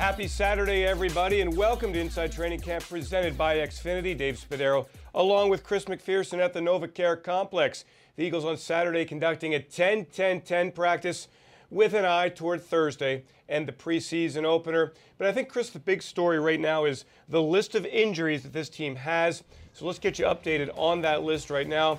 Happy Saturday, everybody, and welcome to Inside Training Camp presented by Xfinity. Dave Spadaro, along with Chris McPherson at the NovaCare Complex. The Eagles on Saturday conducting a 10 10 10 practice with an eye toward Thursday and the preseason opener. But I think, Chris, the big story right now is the list of injuries that this team has. So let's get you updated on that list right now.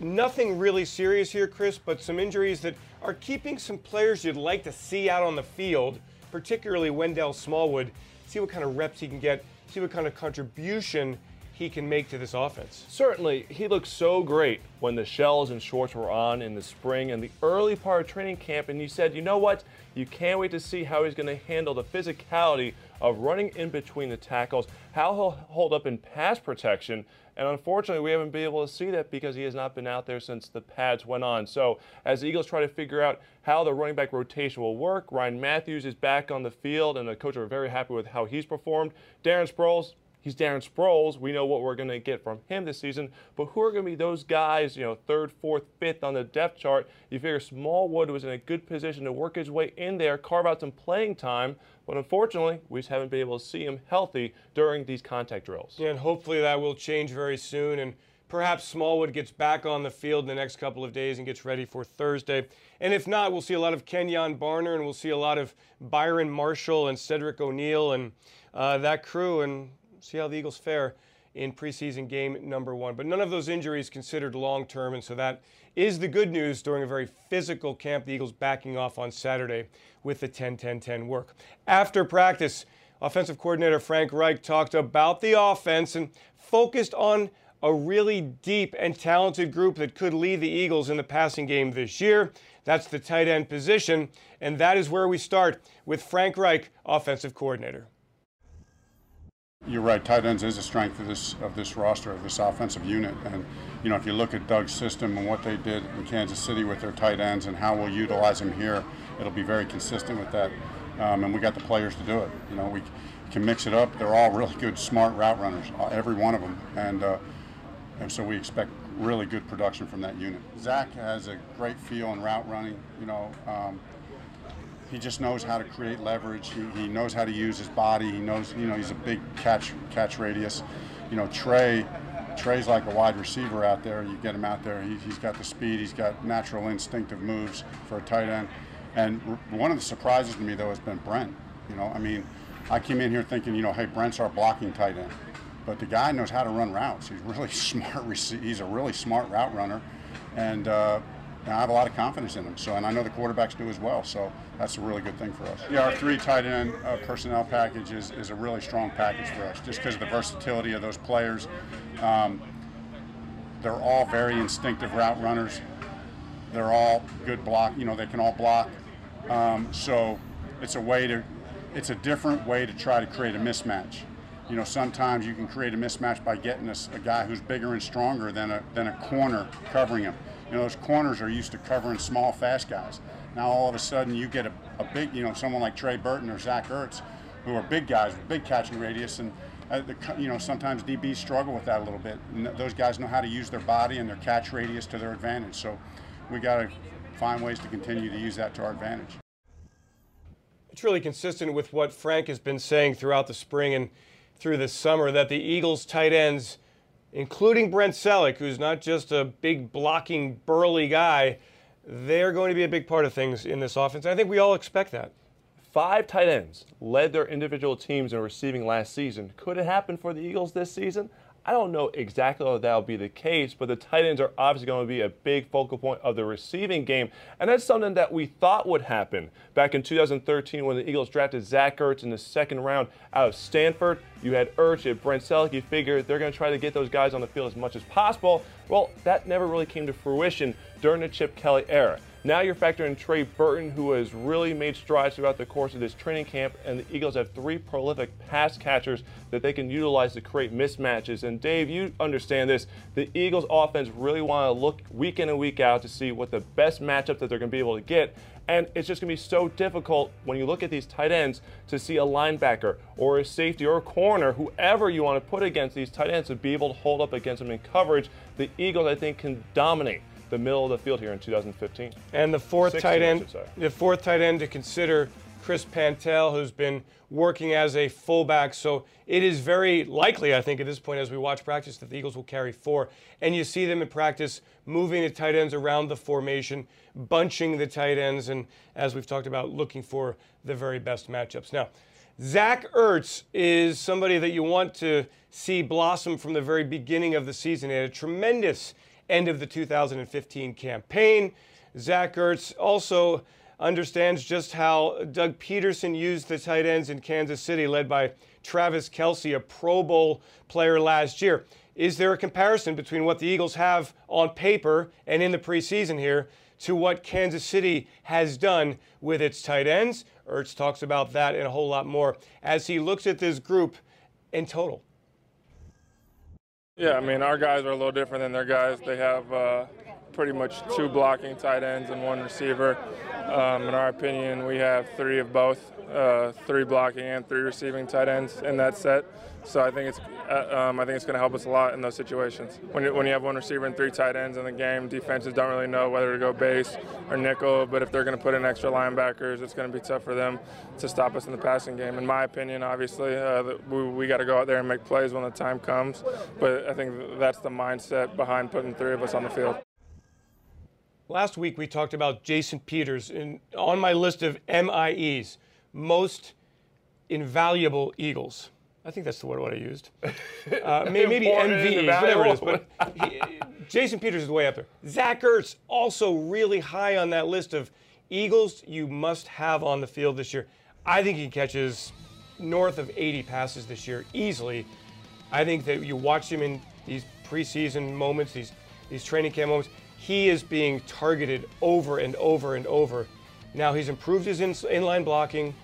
Nothing really serious here, Chris, but some injuries that are keeping some players you'd like to see out on the field, particularly Wendell Smallwood. See what kind of reps he can get, see what kind of contribution he can make to this offense. Certainly, he looked so great when the shells and shorts were on in the spring and the early part of training camp, and you said, you know what? You can't wait to see how he's going to handle the physicality of running in between the tackles, how he'll hold up in pass protection. And unfortunately, we haven't been able to see that because he has not been out there since the pads went on. So, as the Eagles try to figure out how the running back rotation will work, Ryan Mathews is back on the field, and the coach are very happy with how he's performed. Darren Sproles, He's Darren Sproles. We know what we're going to get from him this season. But who are going to be those guys, you know, third, fourth, fifth on the depth chart? You figure Smallwood was in a good position to work his way in there, carve out some playing time. But unfortunately, we just haven't been able to see him healthy during these contact drills. Yeah, and hopefully that will change very soon. And perhaps Smallwood gets back on the field in the next couple of days and gets ready for Thursday. And if not, we'll see a lot of Kenjon Barner and we'll see a lot of Byron Marshall and Cedric O'Neal and uh, that crew. And see how the Eagles fare in preseason game number one. But none of those injuries considered long term, and so that is the good news during a very physical camp. The Eagles backing off on Saturday with the 10 10 10 work. After practice, offensive coordinator Frank Reich talked about the offense and focused on a really deep and talented group that could lead the Eagles in the passing game this year. That's the tight end position, and that is where we start with Frank Reich, offensive coordinator. You're right. Tight ends is a strength of this of this roster of this offensive unit, and you know if you look at Doug's system and what they did in Kansas City with their tight ends and how we'll utilize them here, it'll be very consistent with that. Um, and we got the players to do it. You know we can mix it up. They're all really good, smart route runners, uh, every one of them, and uh, and so we expect really good production from that unit. Zach has a great feel in route running. You know. Um, he just knows how to create leverage. He, he knows how to use his body. He knows, you know, he's a big catch catch radius. You know, Trey, Trey's like a wide receiver out there. You get him out there, he, has got the speed. He's got natural instinctive moves for a tight end. And one of the surprises to me though has been Brent. You know, I mean, I came in here thinking, you know, hey, Brent's our blocking tight end, but the guy knows how to run routes. He's really smart. He's a really smart route runner, and. Uh, and I have a lot of confidence in them. So, and I know the quarterbacks do as well. So that's a really good thing for us. Yeah, our three tight end uh, personnel package is, is a really strong package for us, just because of the versatility of those players. Um, they're all very instinctive route runners. They're all good block. You know, they can all block. Um, so it's a way to, it's a different way to try to create a mismatch. You know, sometimes you can create a mismatch by getting a, a guy who's bigger and stronger than a, than a corner covering him. You know, those corners are used to covering small, fast guys. Now all of a sudden you get a, a big, you know, someone like Trey Burton or Zach Ertz, who are big guys with big catching radius, and uh, the, you know sometimes DBs struggle with that a little bit. And those guys know how to use their body and their catch radius to their advantage. So we got to find ways to continue to use that to our advantage. It's really consistent with what Frank has been saying throughout the spring and through the summer that the Eagles tight ends including Brent Celek, who's not just a big blocking, burly guy, they're going to be a big part of things in this offense. I think we all expect that. Five tight ends led their individual teams in receiving last season. Could it happen for the Eagles this season? I don't know exactly how that'll be the case, but the tight ends are obviously going to be a big focal point of the receiving game. And that's something that we thought would happen back in 2013 when the Eagles drafted Zach Ertz in the second round out of Stanford. You had Ertz, you had Brent Celek. You figured they're going to try to get those guys on the field as much as possible. Well, that never really came to fruition during the Chip Kelly era. Now you're factoring in Trey Burton, who has really made strides throughout the course of this training camp, and the Eagles have three prolific pass catchers that they can utilize to create mismatches. And Dave, you understand this. The Eagles offense really want to look week in and week out to see what the best matchup that they're going to be able to get. And it's just going to be so difficult when you look at these tight ends to see a linebacker or a safety or a corner, whoever you want to put against these tight ends to be able to hold up against them in coverage. The Eagles, I think, can dominate the middle of the field here in 2015. And the fourth 16, tight end, the fourth tight end to consider Chris Pantale, who's been working as a fullback. So it is very likely, I think, at this point, as we watch practice, that the Eagles will carry four. And you see them in practice moving the tight ends around the formation, bunching the tight ends, and as we've talked about, looking for the very best matchups. Now, Zach Ertz is somebody that you want to see blossom from the very beginning of the season. He had a tremendous end of the 2015 campaign. Zach Ertz also understands just how Doug Pederson used the tight ends in Kansas City, led by Travis Kelce, a Pro Bowl player last year. Is there a comparison between what the Eagles have on paper and in the preseason here to what Kansas City has done with its tight ends? Ertz talks about that and a whole lot more as he looks at this group in total. Yeah, I mean, our guys are a little different than their guys. They have uh, pretty much two blocking tight ends and one receiver. Um, in our opinion, we have three of both, uh, three blocking and three receiving tight ends in that set. So I think it's uh, um, I think it's going to help us a lot in those situations. When you, when you have one receiver and three tight ends in the game, defenses don't really know whether to go base or nickel. But if they're going to put in extra linebackers, it's going to be tough for them to stop us in the passing game. In my opinion, obviously, uh, we, we got to go out there and make plays when the time comes. But I think that's the mindset behind putting three of us on the field. Last week we talked about Jason Peters and on my list of MIEs, most invaluable Eagles. I think that's the word what I used. Uh, maybe MVEs, whatever it is. But he, Jason Peters is way up there. Zach Ertz also really high on that list of Eagles you must have on the field this year. I think he catches north of 80 passes this year easily. I think that you watch him in these preseason moments, these these training camp moments he is being targeted over and over and over. Now, he's improved his in- inline blocking.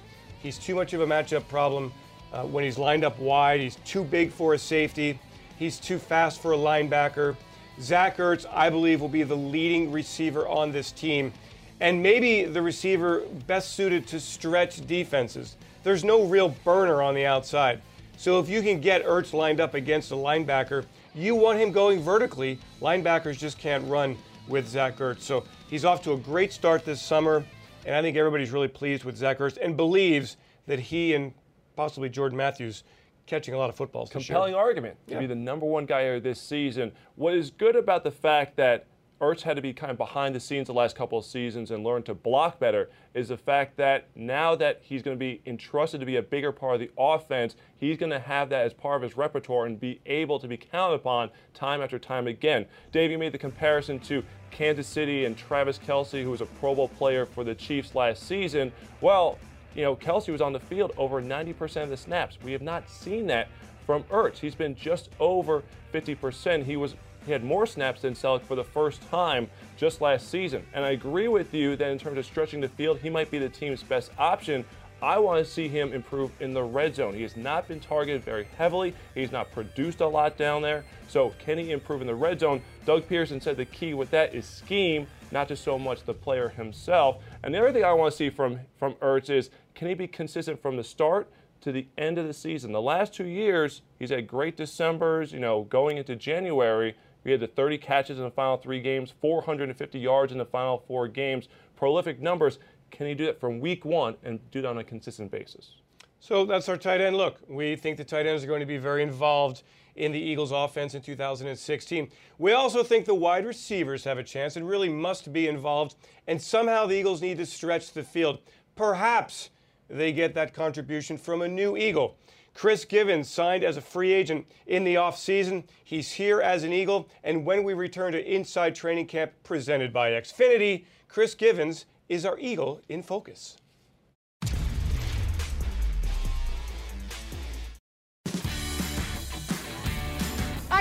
He's too much of a matchup problem uh, when he's lined up wide. He's too big for a safety. He's too fast for a linebacker. Zach Ertz, I believe, will be the leading receiver on this team and maybe the receiver best suited to stretch defenses. There's no real burner on the outside. So if you can get Ertz lined up against a linebacker, you want him going vertically. Linebackers just can't run with Zach Ertz. So he's off to a great start this summer, and I think everybody's really pleased with Zach Ertz and believes that he and possibly Jordan Matthews catching a lot of footballs. Compelling argument to yeah. be the number one guy here this season. What is good about the fact that Ertz had to be kind of behind the scenes the last couple of seasons and learn to block better is the fact that now that he's going to be entrusted to be a bigger part of the offense, he's going to have that as part of his repertoire and be able to be counted upon time after time again. Dave, you made the comparison to Kansas City and Travis Kelce, who was a Pro Bowl player for the Chiefs last season. Well, you know, Kelce was on the field over 90% of the snaps. We have not seen that from Ertz. He's been just over 50%. He was he had more snaps than Celek for the first time just last season. And I agree with you that in terms of stretching the field, he might be the team's best option. I want to see him improve in the red zone. He has not been targeted very heavily. He's not produced a lot down there. So, can he improve in the red zone? Doug Pederson said the key with that is scheme, not just so much the player himself. And the other thing I want to see from, from Ertz is can he be consistent from the start? to the end of the season. The last two years, he's had great Decembers, you know, going into January, we had the 30 catches in the final three games, 450 yards in the final four games. Prolific numbers. Can he do it from week one and do that on a consistent basis? So that's our tight end look. We think the tight ends are going to be very involved in the Eagles offense in 2016. We also think the wide receivers have a chance and really must be involved, and somehow the Eagles need to stretch the field. Perhaps they get that contribution from a new Eagle. Chris Givens signed as a free agent in the offseason. He's here as an Eagle. And when we return to Inside Training Camp presented by Xfinity, Chris Givens is our Eagle in focus.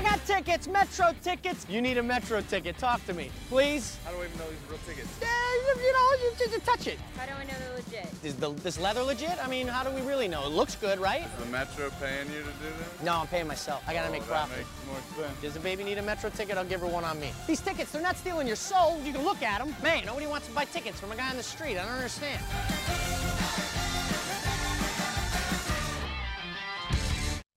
Got tickets, Metro tickets. You need a Metro ticket. Talk to me, please. How do I even know these are real tickets? Yeah, you know, you just touch it. How do I know they're legit? Is the, this leather legit? I mean, how do we really know? It looks good, right? Is the Metro paying you to do this? No, I'm paying myself. I gotta oh, make profit. more sense. Does the baby need a Metro ticket? I'll give her one on me. These tickets, they're not stealing your soul. You can look at them. Man, nobody wants to buy tickets from a guy on the street. I don't understand.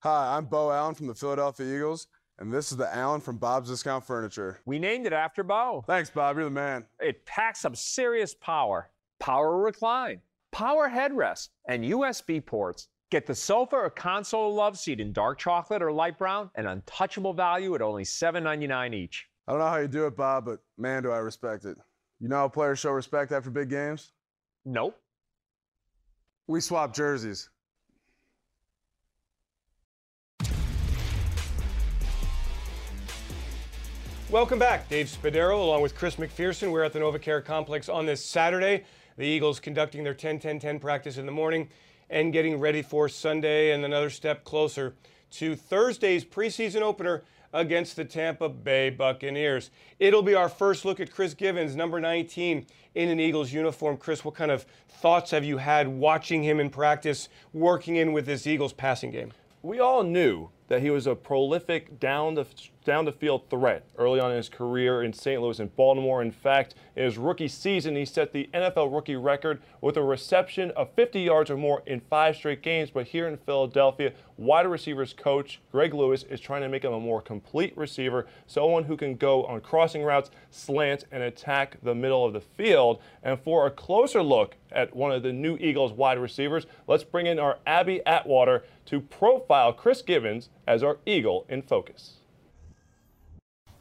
Hi, I'm Beau Allen from the Philadelphia Eagles. And this is the Allen from Bob's Discount Furniture. We named it after Beau. Thanks, Bob. You're the man. It packs some serious power. Power recline power headrest, and USB ports. Get the sofa or console love seat in dark chocolate or light brown, an untouchable value at only $7.99 each. I don't know how you do it, Bob, but man, do I respect it. You know how players show respect after big games? Nope. We swap jerseys. Welcome back. Dave Spadaro along with Chris McPherson. We're at the NovaCare Complex on this Saturday. The Eagles conducting their 10-10-10 practice in the morning and getting ready for Sunday and another step closer to Thursday's preseason opener against the Tampa Bay Buccaneers. It'll be our first look at Chris Givens, number 19 in an Eagles uniform. Chris, what kind of thoughts have you had watching him in practice, working in with this Eagles passing game? We all knew that he was a prolific down the down the field threat early on in his career in St. Louis and Baltimore. In fact, in his rookie season, he set the NFL rookie record with a reception of 50 yards or more in five straight games. But here in Philadelphia, wide receivers coach Greg Lewis is trying to make him a more complete receiver, someone who can go on crossing routes, slants, and attack the middle of the field. And for a closer look at one of the new Eagles wide receivers, let's bring in our Abby Atwater to profile Chris Givens as our Eagle in focus.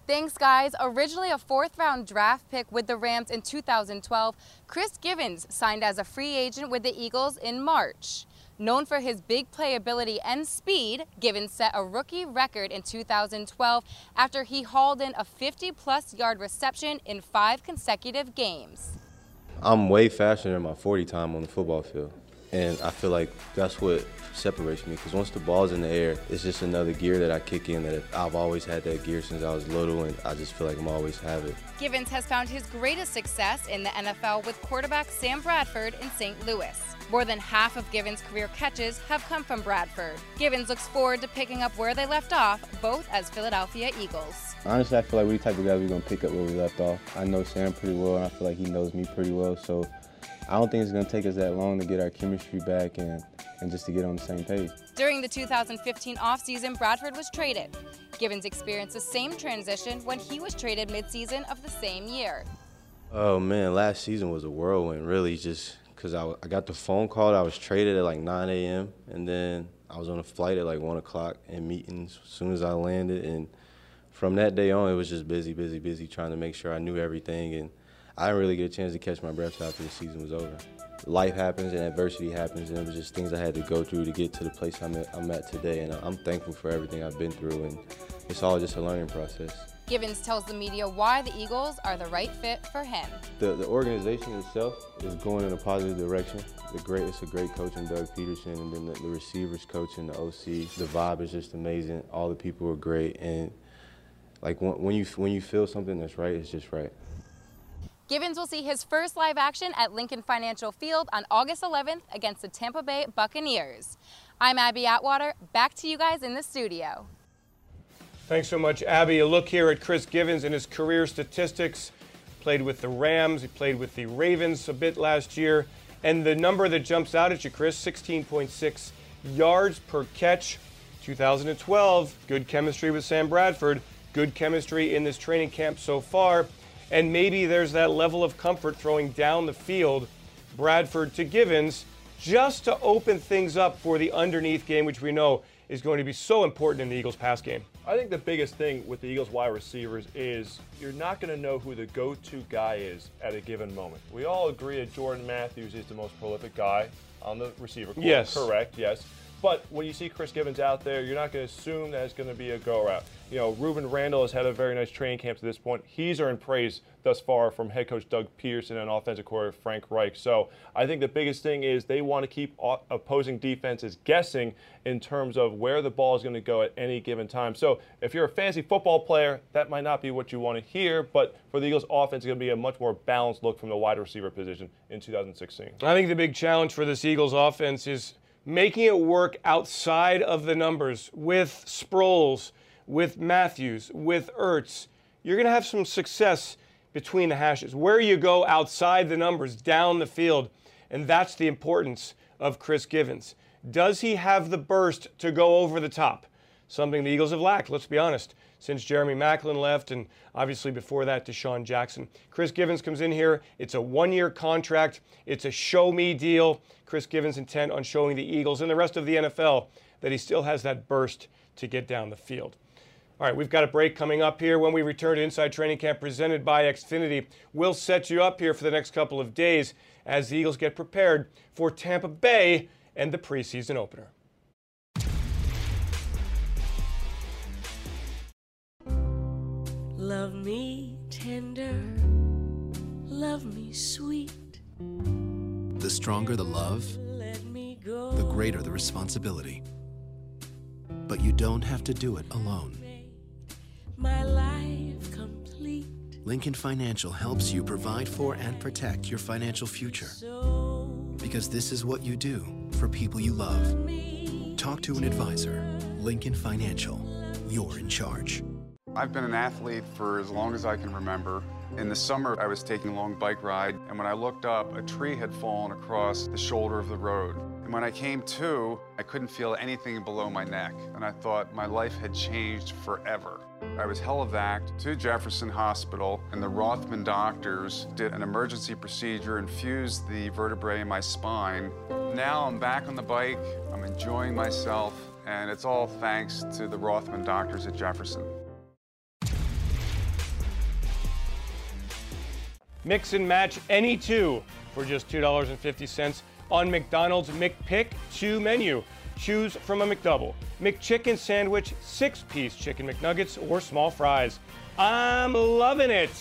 Thanks, guys. Originally a fourth round draft pick with the Rams in 2012, Chris Givens signed as a free agent with the Eagles in March. Known for his big playability and speed, Givens set a rookie record in 2012 after he hauled in a 50 plus yard reception in five consecutive games. I'm way faster than my 40 time on the football field. And I feel like that's what separates me because once the ball's in the air, it's just another gear that I kick in that I've always had that gear since I was little and I just feel like I'm always have it. Givens has found his greatest success in the NFL with quarterback Sam Bradford in St. Louis. More than half of Givens' career catches have come from Bradford. Givens looks forward to picking up where they left off, both as Philadelphia Eagles. Honestly, I feel like we're the type of guys we're going to pick up where we left off. I know Sam pretty well, and I feel like he knows me pretty well, so I don't think it's going to take us that long to get our chemistry back and, and just to get on the same page. During the 2015 offseason, Bradford was traded. Givens experienced the same transition when he was traded midseason of the same year. Oh man, last season was a whirlwind, really, just because I, I got the phone call. I was traded at like 9 a.m. and then I was on a flight at like 1 o'clock and meetings as soon as I landed. And from that day on, it was just busy, busy, busy trying to make sure I knew everything. And I didn't really get a chance to catch my breath after the season was over. Life happens and adversity happens, and it was just things I had to go through to get to the place I'm at, I'm at today. And I'm thankful for everything I've been through, and it's all just a learning process. Givens tells the media why the Eagles are the right fit for him. The, the organization itself is going in a positive direction. The great, it's a great coach in Doug Pederson, and then the, the receivers coach and the OC. The vibe is just amazing. All the people are great, and like when, when you when you feel something that's right, it's just right. Givens will see his first live action at Lincoln Financial Field on August 11th against the Tampa Bay Buccaneers. I'm Abby Atwater. Back to you guys in the studio. Thanks so much, Abby. A look here at Chris Givens and his career statistics. Played with the Rams, he played with the Ravens a bit last year. And the number that jumps out at you, Chris 16.6 yards per catch. 2012, good chemistry with Sam Bradford, good chemistry in this training camp so far. And maybe there's that level of comfort throwing down the field, Bradford to Givens, just to open things up for the underneath game, which we know is going to be so important in the Eagles' pass game. I think the biggest thing with the Eagles wide receivers is you're not going to know who the go-to guy is at a given moment. We all agree that Jordan Matthews is the most prolific guy on the receiver corps. Yes. Correct, yes. But when you see Chris Givens out there, you're not going to assume that it's going to be a go route. You know, Rueben Randle has had a very nice training camp to this point. He's earned praise thus far from head coach Doug Pederson and offensive coordinator Frank Reich. So I think the biggest thing is they want to keep opposing defenses guessing in terms of where the ball is going to go at any given time. So if you're a fantasy football player, that might not be what you want to hear, but for the Eagles offense, it's going to be a much more balanced look from the wide receiver position in 2016. I think the big challenge for this Eagles offense is making it work outside of the numbers with Sproles, with Matthews, with Ertz. You're going to have some success between the hashes. Where you go outside the numbers, down the field, and that's the importance of Chris Givens. Does he have the burst to go over the top? something the Eagles have lacked, let's be honest, since Jeremy Maclin left and obviously before that DeSean Jackson. Chris Givens comes in here. It's a one year contract, it's a show me deal. Chris Givens intent on showing the Eagles and the rest of the NFL that he still has that burst to get down the field. All right, we've got a break coming up here. When we return to Inside Training Camp presented by Xfinity, we'll set you up here for the next couple of days as the Eagles get prepared for Tampa Bay and the preseason opener. Love me tender, love me sweet. The stronger the love, the greater the responsibility. But you don't have to do it alone. My life complete. Lincoln Financial helps you provide for and protect your financial future. Because this is what you do for people you love. Talk to an advisor. Lincoln Financial. You're in charge. I've been an athlete for as long as I can remember. In the summer, I was taking a long bike ride, and when I looked up, a tree had fallen across the shoulder of the road. And when I came to, I couldn't feel anything below my neck, and I thought my life had changed forever. I was helivaced to Jefferson Hospital, and the Rothman doctors did an emergency procedure and fused the vertebrae in my spine. Now I'm back on the bike, I'm enjoying myself, and it's all thanks to the Rothman doctors at Jefferson. Mix and match any two for just $2.50 on McDonald's McPick 2 menu. Choose from a McDouble, McChicken sandwich, six piece chicken McNuggets, or small fries. I'm loving it.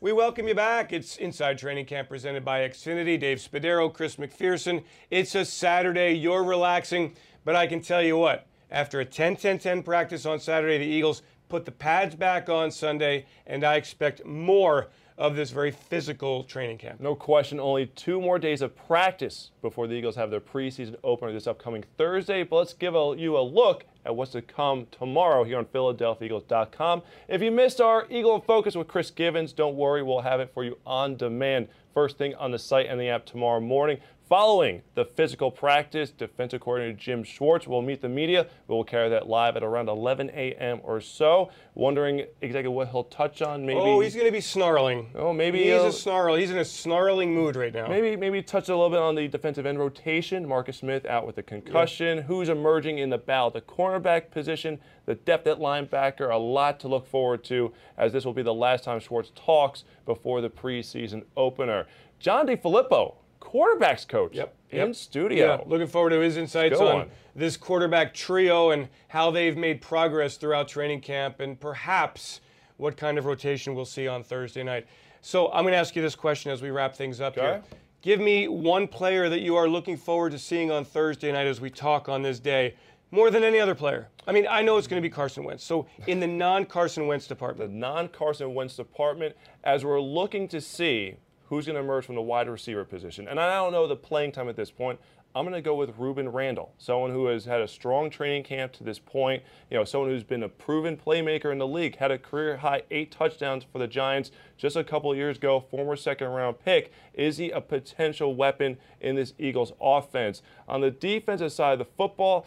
We welcome you back. It's Inside Training Camp presented by Xfinity. Dave Spadaro, Chris McPherson. It's a Saturday. You're relaxing. But I can tell you what, after a 10 10 10 practice on Saturday, the Eagles put the pads back on Sunday, and I expect more of this very physical training camp. No question, only two more days of practice before the Eagles have their preseason opener this upcoming Thursday. But let's give a, you a look at what's to come tomorrow here on PhiladelphiaEagles.com. If you missed our Eagle Focus with Chris Givens, don't worry, we'll have it for you on demand. First thing on the site and the app tomorrow morning. Following the physical practice, defensive coordinator Jim Schwartz will meet the media. We will carry that live at around 11 a.m. or so. Wondering exactly what he'll touch on. Maybe. Oh, he's going to be snarling. Oh, maybe he's a snarl. He's in a snarling mood right now. Maybe maybe touch a little bit on the defensive end rotation. Marcus Smith out with a concussion. Yeah. Who's emerging in the battle, the cornerback position, the depth at linebacker. A lot to look forward to, as this will be the last time Schwartz talks before the preseason opener. John DeFilippo quarterbacks coach yep. in yep. studio. Yeah, looking forward to his insights on, on, this quarterback trio and how they've made progress throughout training camp and perhaps what kind of rotation we'll see on Thursday night. So I'm going to ask you this question as we wrap things up okay. here. Give me one player that you are looking forward to seeing on Thursday night as we talk on this day more than any other player. I mean, I know it's going to be Carson Wentz. So, in the non Carson Wentz department, the non Carson Wentz department, as we're looking to see who's going to emerge from the wide receiver position. And I don't know the playing time at this point. I'm going to go with Rueben Randle, someone who has had a strong training camp to this point. You know, someone who's been a proven playmaker in the league, had a career high eight touchdowns for the Giants just a couple years ago, former second round pick. Is he a potential weapon in this Eagles offense? On the defensive side of the football,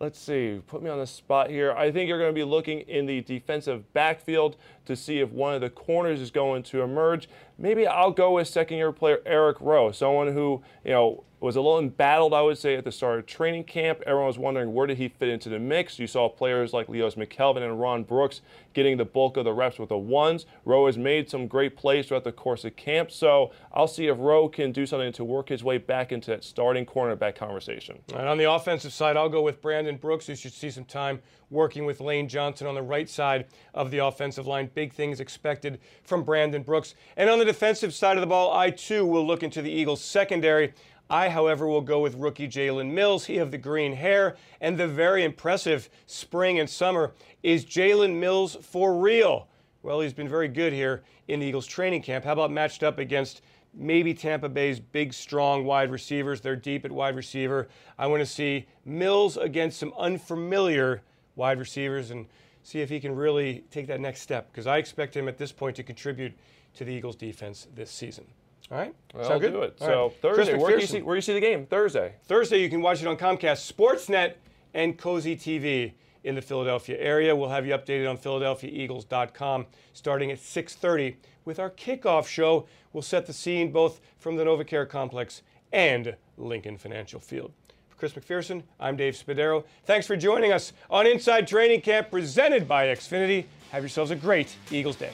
let's see, put me on the spot here. I think you're going to be looking in the defensive backfield to see if one of the corners is going to emerge. Maybe I'll go with second year player Eric Rowe, someone who, you know, was a little embattled, I would say, at the start of training camp. Everyone was wondering where did he fit into the mix. You saw players like Leodis McKelvin and Ron Brooks getting the bulk of the reps with the ones. Rowe has made some great plays throughout the course of camp, so I'll see if Rowe can do something to work his way back into that starting cornerback conversation. And on the offensive side, I'll go with Brandon Brooks, who should see some time working with Lane Johnson on the right side of the offensive line. Big things expected from Brandon Brooks. And on the defensive side of the ball, I too will look into the Eagles' secondary. I, however, will go with rookie Jalen Mills. He of the green hair and the very impressive spring and summer. Is Jalen Mills for real? Well, he's been very good here in the Eagles training camp. How about matched up against maybe Tampa Bay's big, strong wide receivers? They're deep at wide receiver. I want to see Mills against some unfamiliar wide receivers and see if he can really take that next step because I expect him at this point to contribute to the Eagles defense this season. All right. Well, Sound good? do it. All so right. Thursday, where do, you see, where do you see the game? Thursday. Thursday, you can watch it on Comcast Sportsnet and Cozi TV in the Philadelphia area. We'll have you updated on PhiladelphiaEagles.com starting at 6:30 with our kickoff show. We'll set the scene both from the NovaCare complex and Lincoln Financial Field. For Chris McPherson, I'm Dave Spadaro. Thanks for joining us on Inside Training Camp presented by Xfinity. Have yourselves a great Eagles Day.